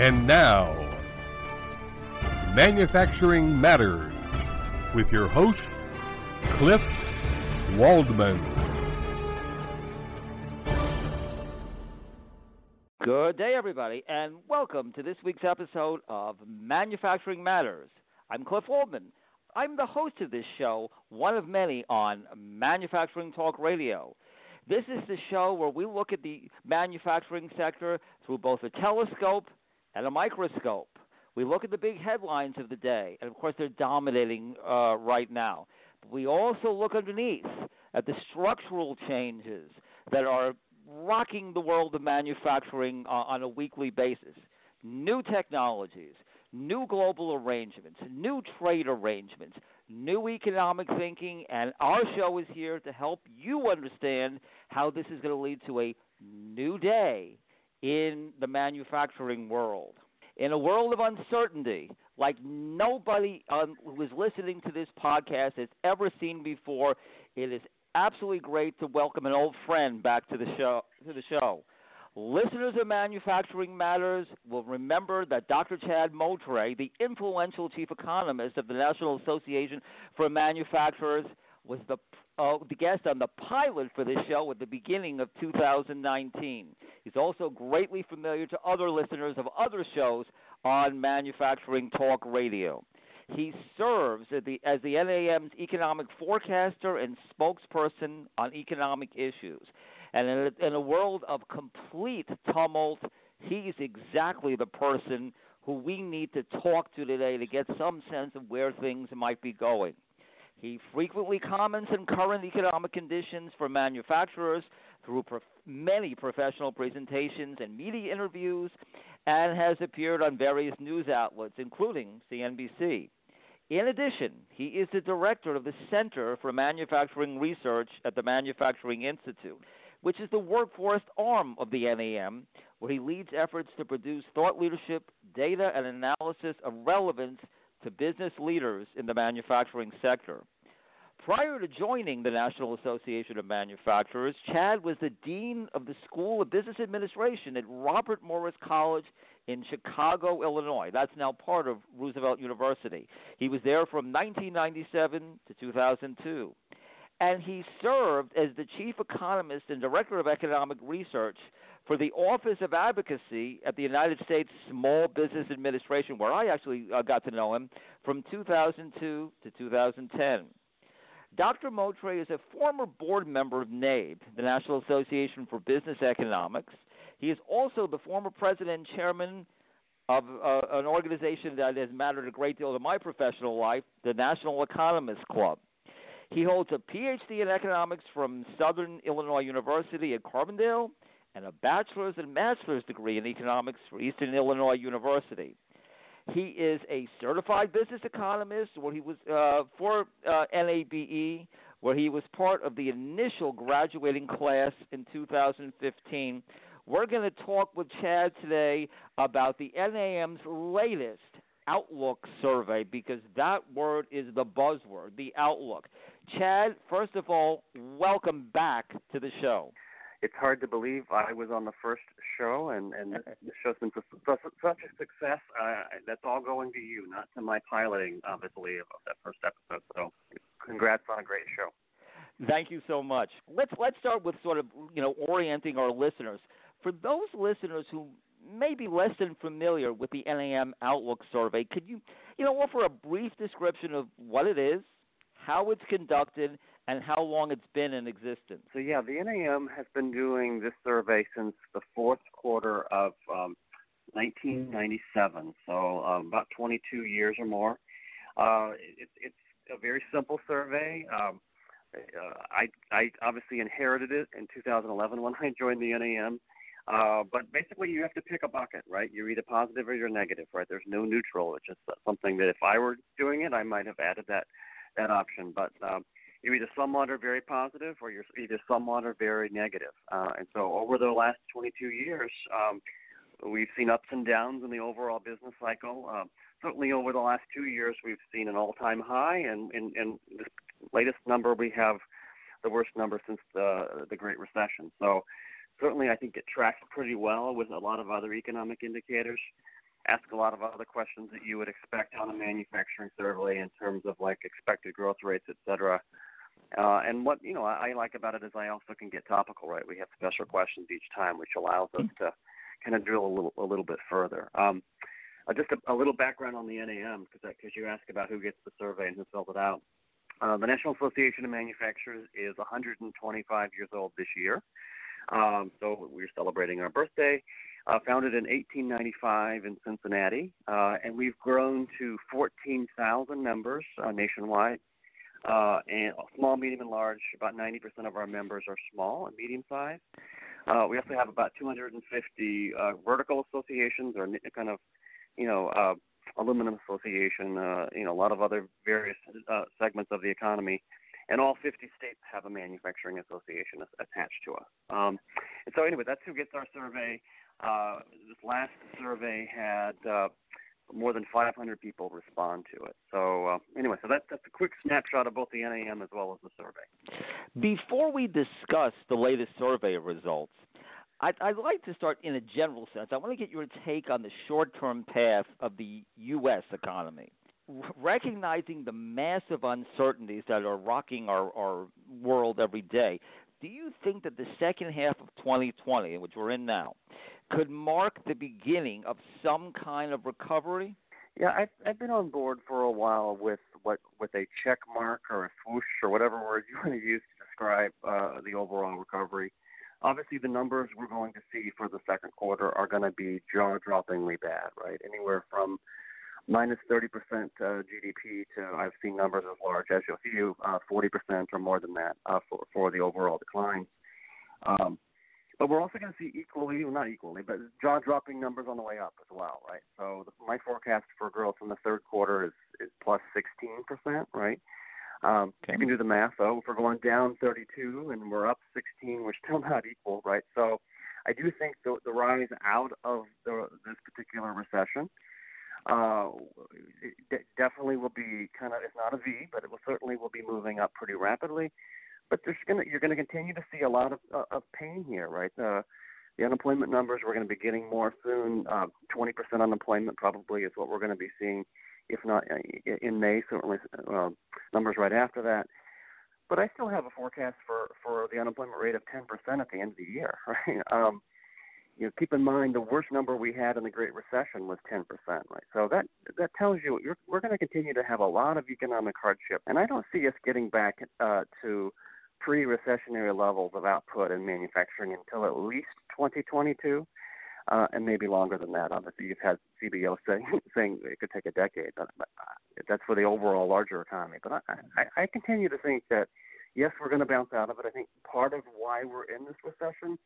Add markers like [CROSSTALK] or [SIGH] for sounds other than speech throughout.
And now, Manufacturing Matters with your host, Cliff Waldman. Good day, everybody, and welcome to this week's episode of Manufacturing Matters. I'm Cliff Waldman. I'm the host of this show, one of many on Manufacturing Talk Radio. This is the show where we look at the manufacturing sector through both a telescope and a microscope. We look at the big headlines of the day, and of course, they're dominating uh, right now. But we also look underneath at the structural changes that are rocking the world of manufacturing uh, on a weekly basis. New technologies, new global arrangements, new trade arrangements, new economic thinking, and our show is here to help you understand how this is going to lead to a new day in the manufacturing world. In a world of uncertainty, like nobody um, who is listening to this podcast has ever seen before, it is absolutely great to welcome an old friend back to the show. To the show. Listeners of Manufacturing Matters will remember that Dr. Chad Moutray, the influential chief economist of the National Association for Manufacturers, was the, uh, the guest on the pilot for this show at the beginning of 2019. He's also greatly familiar to other listeners of other shows on Manufacturing Talk Radio. He serves as the, as the NAM's economic forecaster and spokesperson on economic issues. And in a, in a world of complete tumult, he's exactly the person who we need to talk to today to get some sense of where things might be going. He frequently comments on current economic conditions for manufacturers through prof- many professional presentations and media interviews and has appeared on various news outlets, including CNBC. In addition, he is the director of the Center for Manufacturing Research at the Manufacturing Institute which is the workforce arm of the NAM, where he leads efforts to produce thought leadership, data, and analysis of relevance to business leaders in the manufacturing sector. Prior to joining the National Association of Manufacturers, Chad was the dean of the School of Business Administration at Robert Morris College in Chicago, Illinois. That's now part of Roosevelt University. He was there from 1997 to 2002 and he served as the chief economist and director of economic research for the Office of Advocacy at the United States Small Business Administration, where I actually uh, got to know him from 2002 to 2010. Dr. Moutray is a former board member of NABE, the National Association for Business Economics. He is also the former president and chairman of uh, an organization that has mattered a great deal to my professional life, the National Economists Club. He holds a PhD in economics from Southern Illinois University at Carbondale and a bachelor's and master's degree in economics from Eastern Illinois University. He is a certified business economist where he was uh, for uh, NABE, where he was part of the initial graduating class in 2015. We're going to talk with Chad today about the NAM's latest Outlook survey because that word is the buzzword, the Outlook. Chad, first of all, welcome back to the show. It's hard to believe I was on the first show, and and the show's been such, such a success. Uh, that's all going to you, not to my piloting, obviously, of that first episode. So, congrats on a great show. Thank you so much. Let's let's start with sort of you know orienting our listeners. For those listeners who may be less than familiar with the NAM Outlook survey, could you you know offer a brief description of what it is, how it's conducted, and how long it's been in existence. So, yeah, the NAM has been doing this survey since the fourth quarter of um, 1997, so um, about 22 years or more. Uh, it, it's a very simple survey. Um, uh, I, I obviously inherited it in 2011 when I joined the NAM. Uh, but basically, you have to pick a bucket, right? You're either positive or you're negative, right? There's no neutral. It's just something that if I were doing it, I might have added that that option. But um, you're either somewhat or very positive, or you're either somewhat or very negative. Uh, and so over the last 22 years, um, we've seen ups and downs in the overall business cycle. Uh, certainly over the last two years, we've seen an all-time high, and in, in this latest number, we have the worst number since the the Great Recession. So certainly, I think it tracks pretty well with a lot of other economic indicators. ask a lot of other questions that you would expect on a manufacturing survey in terms of like expected growth rates, et cetera. Uh, and what you know I, I like about it is I also can get topical, right? We have special questions each time, which allows us to kind of drill a little a little bit further. Um, uh, just a, a, little background on the NAM, because you asked about who gets the survey and who fills it out. Uh, the National Association of Manufacturers is 125 years old this year, um, so we're celebrating our birthday. Uh, founded in 1895 in Cincinnati, uh, and we've grown to 14,000 members uh, nationwide. Uh, and small, medium, and large. About 90% of our members are small and medium sized. Uh, we also have about 250 uh, vertical associations or kind of, you know, uh, aluminum association, uh, you know, a lot of other various uh, segments of the economy. And all 50 states have a manufacturing association attached to us. Um, and so, anyway, that's who gets our survey. Uh, this last survey had uh, more than 500 people respond to it. So uh, anyway, so that, that's a quick snapshot of both the NAM as well as the survey. Before we discuss the latest survey results, I'd, I'd like to start in a general sense. I want to get your take on the short-term path of the U.S. economy. Recognizing the massive uncertainties that are rocking our, our world every day, do you think that the second half of 2020, which we're in now, could mark the beginning of some kind of recovery? Yeah, I've, I've been on board for a while with what with a check mark or a swoosh or whatever word you [LAUGHS] want to use to describe uh, the overall recovery. Obviously, the numbers we're going to see for the second quarter are going to be jaw-droppingly bad, right? Anywhere from minus 30% uh, GDP to I've seen numbers as large as you'll see, uh, 40% or more than that uh, for for the overall decline. Um, but we're also going to see equally, well, not equally, but jaw-dropping numbers on the way up as well, right? So the, my forecast for growth in the third quarter is, is plus 16%, right? Um, okay. You can do the math, though. If we're going down 32 and we're up 16, we're still [LAUGHS] not equal, right? So I do think the, the rise out of the, this particular recession uh, it definitely will be kind of, it's not a V, but it will certainly will be moving up pretty rapidly but there's gonna you're gonna continue to see a lot of uh, of pain here, right? Uh, the unemployment numbers we're going to be getting more soon. Uh, 20% unemployment probably is what we're going to be seeing, if not uh, in May. Certainly uh, numbers right after that. But I still have a forecast for for the unemployment rate of 10% at the end of the year, [LAUGHS] right? Um, you know, keep in mind the worst number we had in the Great Recession was 10%, right? So that that tells you we're going to continue to have a lot of economic hardship, and I don't see us getting back uh, to pre-recessionary levels of output in manufacturing until at least 2022, uh, and maybe longer than that. Obviously, you've had CBO [LAUGHS] saying saying it could take a decade, but, but uh, that's for the overall larger economy. But I, I, I continue to think that yes, we're going to bounce out of it. I think part of why we're in this recession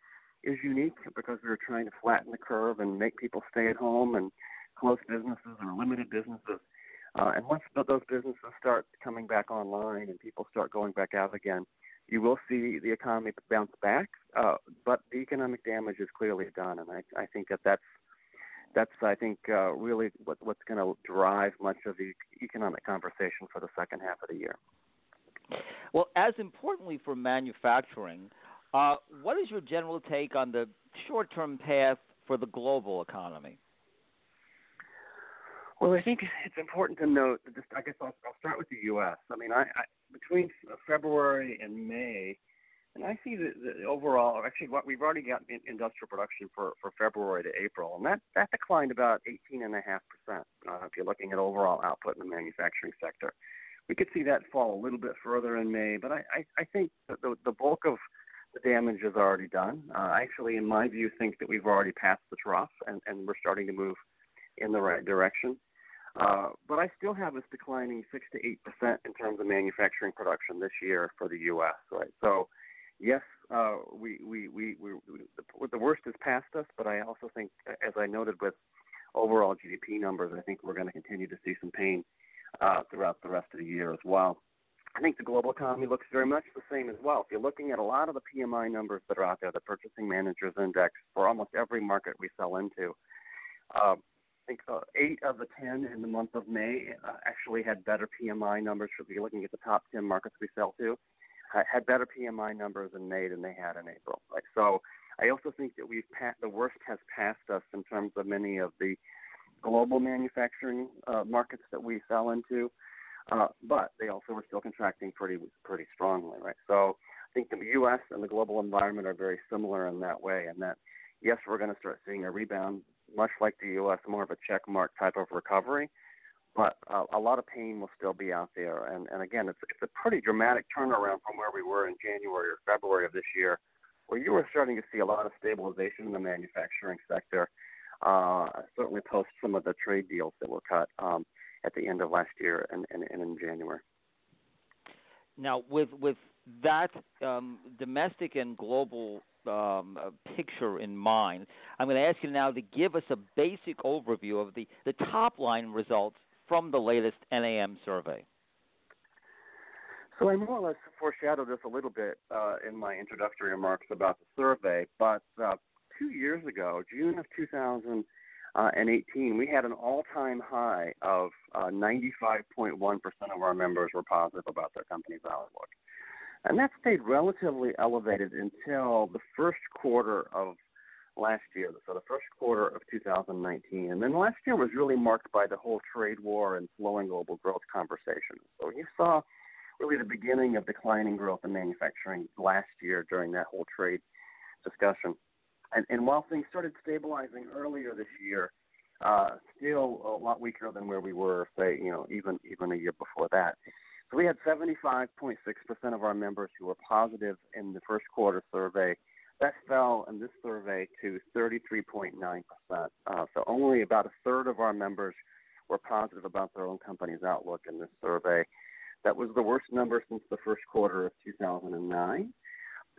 is unique because we are trying to flatten the curve and make people stay at home and close businesses or limited businesses. Uh, and once those businesses start coming back online and people start going back out again, you will see the economy bounce back, uh, but the economic damage is clearly done, and I, I think that that's that's I think uh, really what, what's going to drive much of the economic conversation for the second half of the year. Well, as importantly for manufacturing, uh, what is your general take on the short-term path for the global economy? Well, I think it's important to note that just, I guess I'll, I'll start with the U.S. I mean, I, I between February and May, and I see the, the overall. Actually, what we've already got in industrial production for, for February to April, and that that declined about 18.5 percent. Uh, if you're looking at overall output in the manufacturing sector, we could see that fall a little bit further in May, but I I, I think that the the bulk of the damage is already done. Uh, I actually, in my view, think that we've already passed the trough, and, and we're starting to move in the right direction. Uh, but I still have us declining six to eight percent in terms of manufacturing production this year for the U.S. Right, so yes, uh, we, we, we, we, the worst is past us, but I also think, as I noted with overall GDP numbers, I think we're going to continue to see some pain uh, throughout the rest of the year as well. I think the global economy looks very much the same as well. If you're looking at a lot of the PMI numbers that are out there, the Purchasing Managers Index for almost every market we sell into, uh, think uh, eight of the ten in the month of May uh, actually had better PMI numbers. If you're looking at the top ten markets we sell to, uh, had better PMI numbers in May than they had in April. Like so, I also think that we've the worst has passed us in terms of many of the global manufacturing uh, markets that we sell into, uh, but they also were still contracting pretty pretty strongly, right? So I think the U.S. and the global environment are very similar in that way, and that yes, we're going to start seeing a rebound, much like the U.S., more of a check mark type of recovery. But uh, a lot of pain will still be out there, and, and again, it's it's a pretty dramatic turnaround from where we were in January or February of this year, where you were starting to see a lot of stabilization in the manufacturing sector. Uh, certainly post some of the trade deals that were cut um, at the end of last year and, and, and in January. Now, with with that um, domestic and global um, uh, picture in mind, I'm going to ask you now to give us a basic overview of the, the top line results from the latest NAM survey. So I more or less foreshadowed this a little bit uh, in my introductory remarks about the survey, but uh, two years ago, June of 2018, we had an all-time high of uh, 95.1% of our members were positive about their company's outlook. And that stayed relatively elevated until the first quarter of last year, so the first quarter of 2019. And then last year was really marked by the whole trade war and slowing global growth conversation. So you saw really the beginning of declining growth in manufacturing last year during that whole trade discussion. And, and while things started stabilizing earlier this year, uh, still a lot weaker than where we were, say, you know, even even a year before that. So we had 75.6% of our members who were positive in the first quarter survey. That fell in this survey to 33.9%. Uh, so only about a third of our members were positive about their own company's outlook in this survey. That was the worst number since the first quarter of 2009.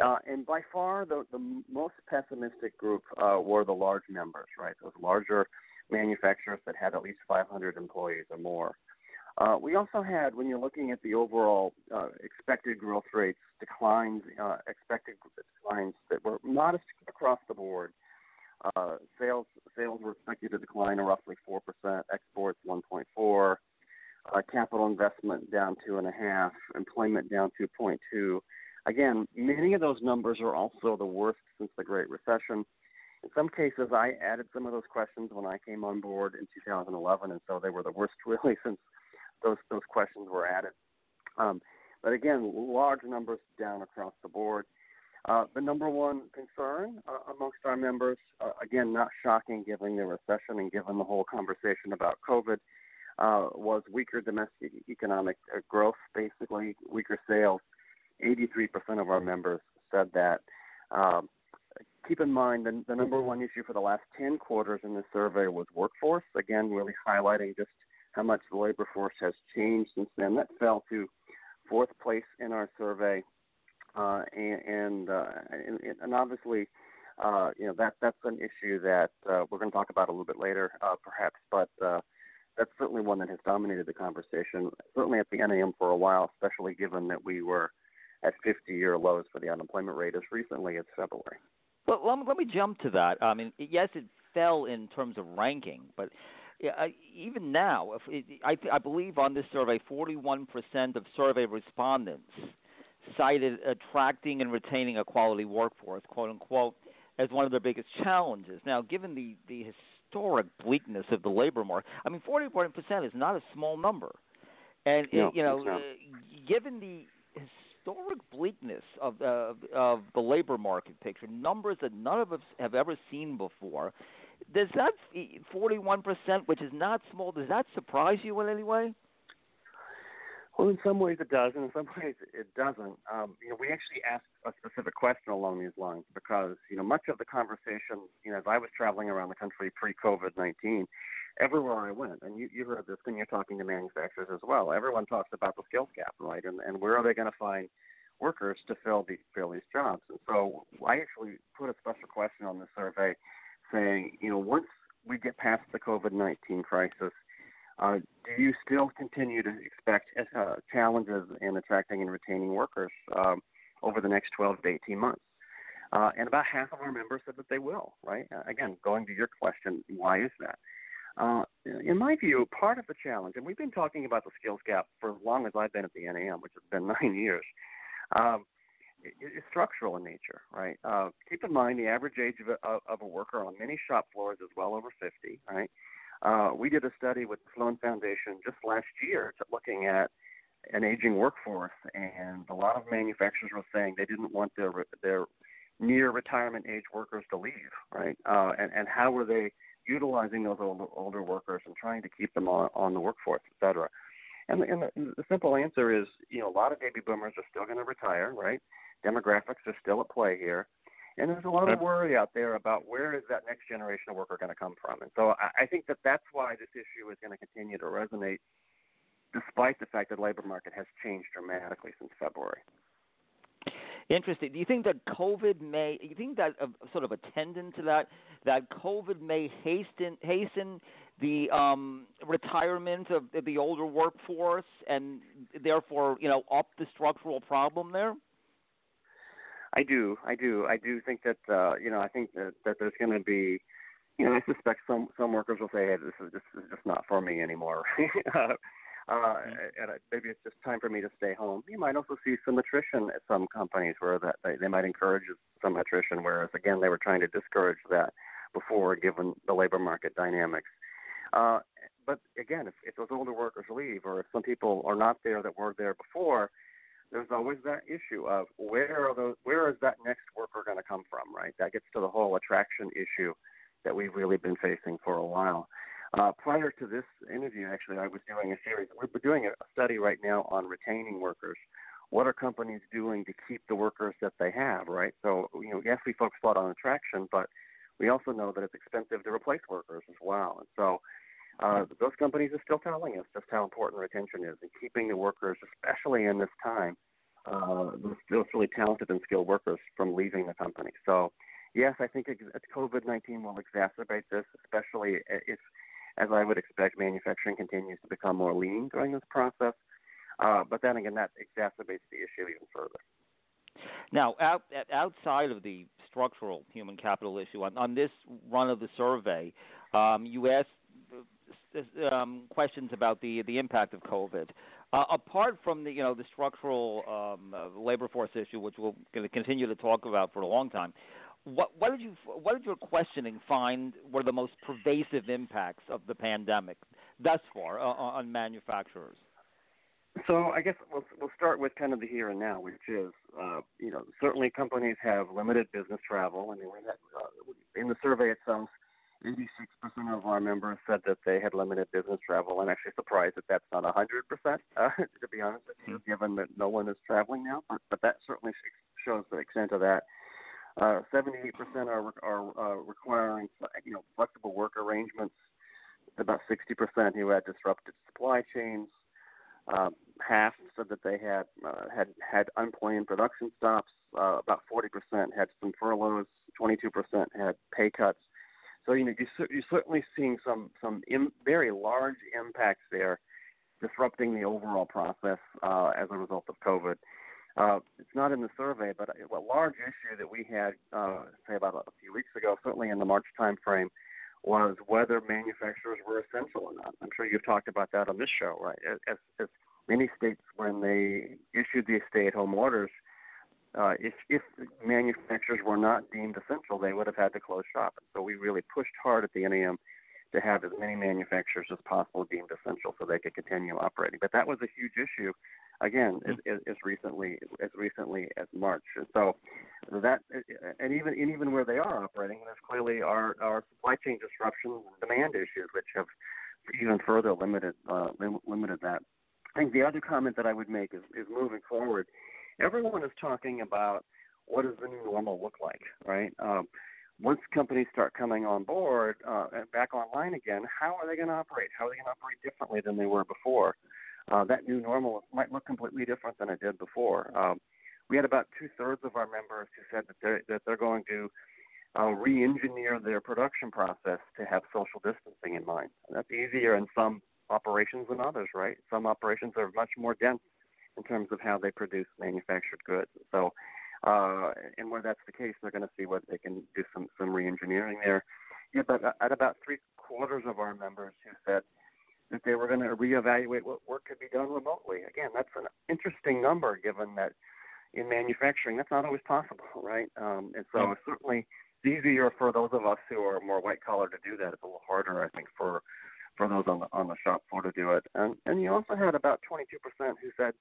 Uh, and by far, the, the most pessimistic group uh, were the large members, right? Those larger manufacturers that had at least 500 employees or more. Uh, we also had, when you're looking at the overall uh, expected growth rates, declines, uh, expected declines that were modest across the board. Sales sales were expected to decline roughly four percent, exports 1.4, uh, capital investment down 2.5, employment down 2.2. Again, many of those numbers are also the worst since the Great Recession. In some cases, I added some of those questions when I came on board in 2011, and so they were the worst [LAUGHS] really since those those questions were added. Um, but again, large numbers down across the board. Uh, the number one concern uh, amongst our members, uh, again, not shocking given the recession and given the whole conversation about COVID, uh, was weaker domestic economic uh, growth, basically weaker sales. 83% of our members said that. Um, keep in mind the, the number one issue for the last 10 quarters in this survey was workforce. Again, really highlighting just how much the labor force has changed since then. That fell to fourth place in our survey, uh, and and, uh, and, and obviously, uh, you know that that's an issue that uh, we're going to talk about a little bit later, uh, perhaps. But uh, that's certainly one that has dominated the conversation, certainly at the NAM for a while, especially given that we were at 50-year lows for the unemployment rate as recently as February. Well, let me, let me jump to that. I mean, yes, it fell in terms of ranking, but uh, even now, if it, I, I believe on this survey, 41% of survey respondents cited attracting and retaining a quality workforce, quote unquote, as one of their biggest challenges. Now, given the, the historic bleakness of the labor market, I mean, 41% is not a small number. And, no, you know, uh, given the historic bleakness of, uh, of the labor market picture, numbers that none of us have ever seen before, does that 41%, which is not small, does that surprise you in any way? Well, in some ways it does, and in some ways it doesn't. Um, you know, we actually asked a specific question along these lines because you know much of the conversation, you know, as I was traveling around the country pre-COVID nineteen, everywhere I went, and you, you heard this when you're talking to manufacturers as well. Everyone talks about the skills gap, right? And and where are they going to find workers to fill these fill these jobs? And so I actually put a special question on the survey saying, you know, once we get past the COVID 19 crisis, uh, do you still continue to expect uh, challenges in attracting and retaining workers um, over the next 12 to 18 months? Uh, and about half of our members said that they will, right? Uh, again, going to your question, why is that? Uh, in my view, part of the challenge, and we've been talking about the skills gap for as long as I've been at the NAM, which has been [LAUGHS] nine years, um, is structural in nature, right? Uh, keep in mind the average age of a, of a worker on many shop floors is well over 50, right? Uh, we did a study with the Sloan Foundation just last year looking at an aging workforce, and a lot of manufacturers were saying they didn't want their their near retirement age workers to leave, right? Uh, and and how were they utilizing those older, older workers and trying to keep them on, on the workforce, et cetera? And, and the, the simple answer is, you know, a lot of baby boomers are still going to retire, right? Demographics are still at play here. And there's a lot of worry out there about where is that next generation of worker going to come from. And so I, I think that that's why this issue is going to continue to resonate, despite the fact that the labor market has changed dramatically since February. Interesting. Do you think that COVID may? You think that uh, sort of attendant to that that COVID may hasten hasten the um, retirement of the older workforce and therefore you know up the structural problem there? I do, I do, I do think that uh, you know I think that, that there's going to be, you know, I suspect some some workers will say, hey, this is this is just not for me anymore. [LAUGHS] uh, mm-hmm. and maybe it's just time for me to stay home. You might also see some attrition at some companies where that they, they might encourage some attrition, whereas again they were trying to discourage that before, given the labor market dynamics. Uh, but again, if, if those older workers leave, or if some people are not there that were there before, there's always that issue of where are those, where is that next worker going to come from, right? That gets to the whole attraction issue that we've really been facing for a while. Uh, prior to this interview, actually, I was doing a series. We're doing a study right now on retaining workers. What are companies doing to keep the workers that they have, right? So, you know, yes, we focus a lot on attraction, but we also know that it's expensive to replace workers as well. And so, uh, those companies are still telling us just how important retention is and keeping the workers, especially in this time, uh, those really talented and skilled workers from leaving the company. So, yes, I think COVID 19 will exacerbate this, especially if, as I would expect, manufacturing continues to become more lean during this process. Uh, but then again, that exacerbates the issue even further. Now, out, outside of the structural human capital issue, on, on this run of the survey, um, you asked um, questions about the the impact of COVID. Uh, apart from the you know the structural um, uh, labor force issue, which we're going to continue to talk about for a long time, what what did you what did your questioning find were the most pervasive impacts of the pandemic thus far uh, on manufacturers? So I guess we'll we'll start with kind of the here and now, which is uh, you know certainly companies have limited business travel. I mean, uh, in the survey it sounds 86% of our members said that they had limited business travel. I'm actually surprised that that's not 100%, [LAUGHS] uh, to be honest with you, given that no one is traveling now. But, but that certainly shows the extent of that. Uh, 78% are, are uh, requiring you know flexible work arrangements. About 60% who had disrupted supply chains. Uh, half said that they had uh, had had unplanned production stops. Uh, about 40% had some furloughs. 22% had pay cuts. So you know you, you're certainly seeing some some Im, very large impacts there, disrupting the overall process uh, as a result of COVID. Uh, it's not in the survey, but a, large issue that we had, uh, say about a few weeks ago, certainly in the March timeframe, was whether manufacturers were essential or not. I'm sure you've talked about that on this show, right? As, as many states, when they issued the stay-at-home orders, uh, if if manufacturers were not deemed essential, they would have had to close shop. So we really pushed hard at the NAM to have as many manufacturers as possible deemed essential so they could continue operating. But that was a huge issue, again, mm-hmm. as, as recently as recently as March. And so that and even and even where they are operating, there's clearly our our supply chain disruptions and demand issues which have even further limited uh, limited that. I think the other comment that I would make is, is moving forward everyone is talking about what does the new normal look like, right? Um, once companies start coming on board uh, and back online again, how are they going to operate? How are they going to operate differently than they were before? Uh, that new normal might look completely different than it did before. Um, we had about two thirds of our members who said that they're, that they're going to uh, re-engineer their production process to have social distancing in mind. And that's easier in some operations than others, right? Some operations are much more dense in terms of how they produce manufactured goods. So, uh, and where that's the case, they're going to see what they can do some some reengineering there. Yeah, but at about three quarters of our members who said that they were going to reevaluate what work could be done remotely. Again, that's an interesting number given that in manufacturing that's not always possible, right? Um, and so certainly it's easier for those of us who are more white collar to do that. It's a little harder, I think, for for those on the on the shop floor to do it. And and you also had about 22% who said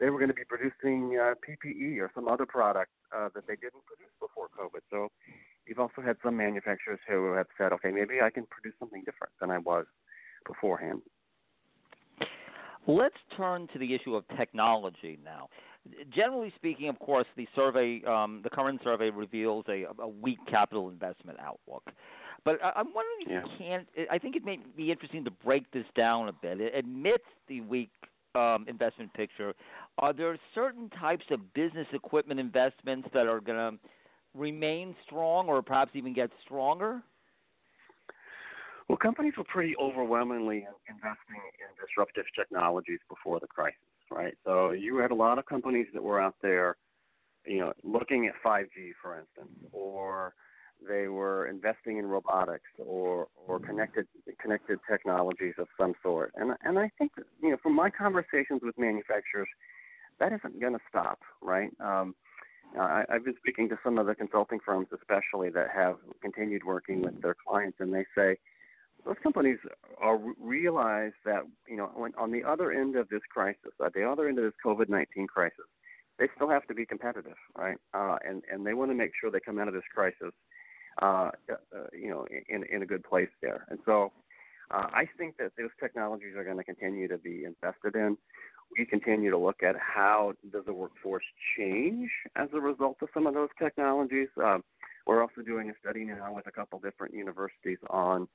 they were going to be producing uh, PPE or some other product uh, that they didn't produce before COVID. So you've also had some manufacturers who have said, okay, maybe I can produce something different than I was beforehand. Let's turn to the issue of technology now. Generally speaking, of course, the survey, um, the current survey reveals a, a weak capital investment outlook. But I, am wondering if yeah. you can't. I think it may be interesting to break this down a bit. It admits the weak um, investment picture. Are there certain types of business equipment investments that are going to remain strong, or perhaps even get stronger? Well, companies were pretty overwhelmingly investing in disruptive technologies before the crisis, right? So you had a lot of companies that were out there, you know, looking at 5G, for instance, or they were investing in robotics or or connected connected technologies of some sort. And and I think you know from my conversations with manufacturers, that isn't going to stop, right? Um, I, I've been speaking to some of the consulting firms, especially that have continued working with their clients, and they say those companies are realize that you know when, on the other end of this crisis, at the other end of this COVID nineteen crisis, they still have to be competitive, right? Uh, and and they want to make sure they come out of this crisis, uh, uh, you know, in in a good place there. And so, uh, I think that those technologies are going to continue to be invested in. We continue to look at how does the workforce change as a result of some of those technologies. Uh, we're also doing a study now with a couple different universities on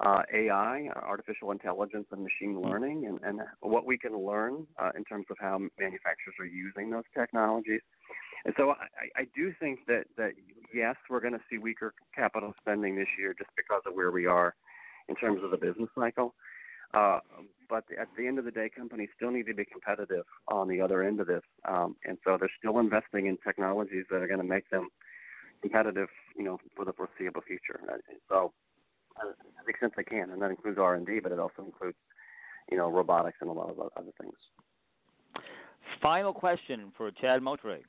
uh, AI, artificial intelligence, and machine hmm. learning, and, and what we can learn uh, in terms of how manufacturers are using those technologies. And so I, I do think that, that yes, we're going to see weaker capital spending this year just because of where we are in terms of the business cycle. Uh, but at the end of the day, companies still need to be competitive on the other end of this, um, and so they're still investing in technologies that are going to make them competitive, you know, for the foreseeable future. So to the extent they can, and that includes R and D, but it also includes, you know, robotics and a lot of other things. Final question for Chad Moutray.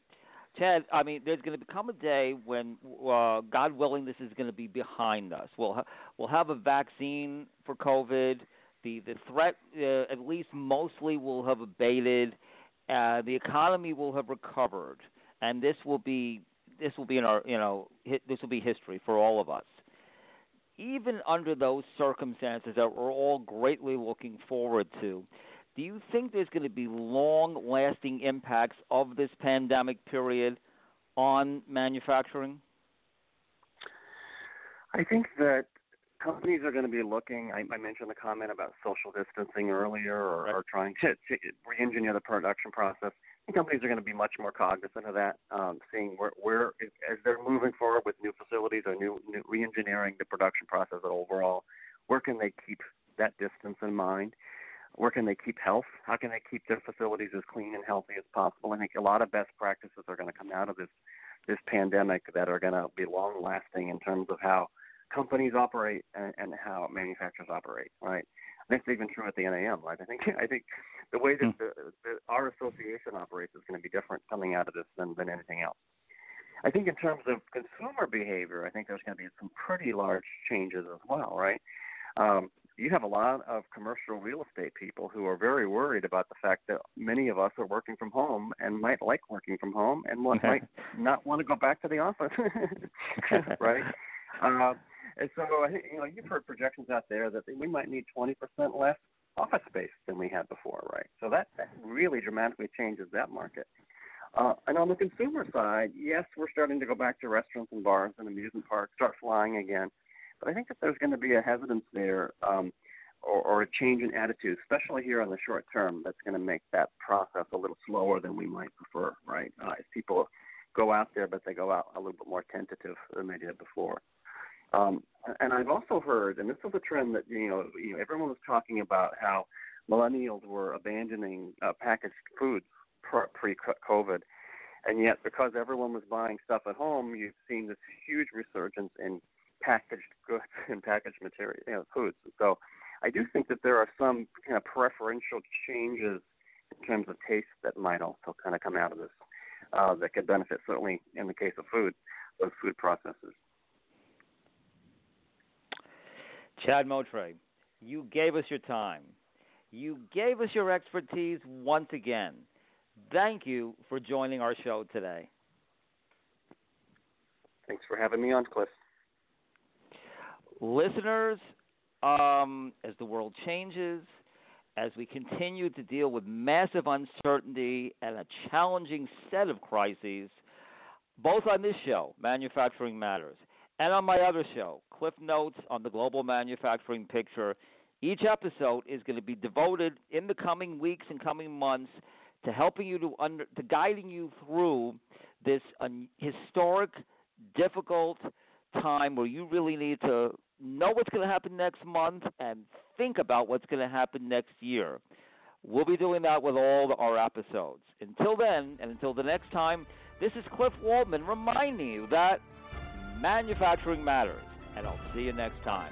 Chad, I mean, there's going to become a day when, uh, God willing, this is going to be behind us. We'll ha- we'll have a vaccine for COVID. The the threat, uh, at least mostly, will have abated. Uh, the economy will have recovered, and this will be this will be in our you know this will be history for all of us even under those circumstances that we're all greatly looking forward to, do you think there's going to be long lasting impacts of this pandemic period on manufacturing? I think that companies are going to be looking. I, I mentioned the comment about social distancing earlier or, right. or trying to, to re engineer the production process companies are going to be much more cognizant of that, um, seeing where, where as they're moving forward with new facilities or new, new re-engineering the production process overall, where can they keep that distance in mind? Where can they keep health? How can they keep their facilities as clean and healthy as possible? I think a lot of best practices are going to come out of this this pandemic that are going to be long lasting in terms of how companies operate and, and how manufacturers operate. Right? That's even true at the NAM, right? I think I think the way that hmm. the, the, our association operates is going to be different coming out of this than, than anything else. I think in terms of consumer behavior, I think there's going to be some pretty large changes as well, right? Um, you have a lot of commercial real estate people who are very worried about the fact that many of us are working from home and might like working from home and might [LAUGHS] not want to go back to the office, [LAUGHS] right? [LAUGHS] Uh, and so you know you've heard projections out there that we might need 20% less office space than we had before, right? So that, that really dramatically changes that market. Uh, and on the consumer side, yes, we're starting to go back to restaurants and bars and amusement parks, start flying again. But I think that there's going to be a hesitance there um, or, or a change in attitude, especially here on the short term, that's going to make that process a little slower than we might prefer, right? Uh, if people go out there, but they go out a little bit more tentative than they did before. Um, and I've also heard, and this is a trend that you know, you know, everyone was talking about how millennials were abandoning uh, packaged foods pre-COVID, and yet because everyone was buying stuff at home, you've seen this huge resurgence in packaged material, you know, foods. So I do think that there are some kind of preferential changes in terms of taste that might also kind of come out of this uh, that could benefit certainly in the case of food, those food processors. Chad Moutray, You gave us your time. You gave us your expertise once again. Thank you for joining our show today. Thanks for having me on, Cliff. Listeners, um, as the world changes, as we continue to deal with massive uncertainty and a challenging set of crises, both on this show, Manufacturing Matters, and on my other show, Cliff Notes on the Global Manufacturing Picture, each episode is going to be devoted in the coming weeks and coming months to helping you to under to guiding you through this un, historic, difficult time where you really need to know what's going to happen next month and think about what's going to happen next year. We'll be doing that with all our episodes. Until then, and until the next time, this is Cliff Waldman reminding you that manufacturing matters. And I'll see you next time.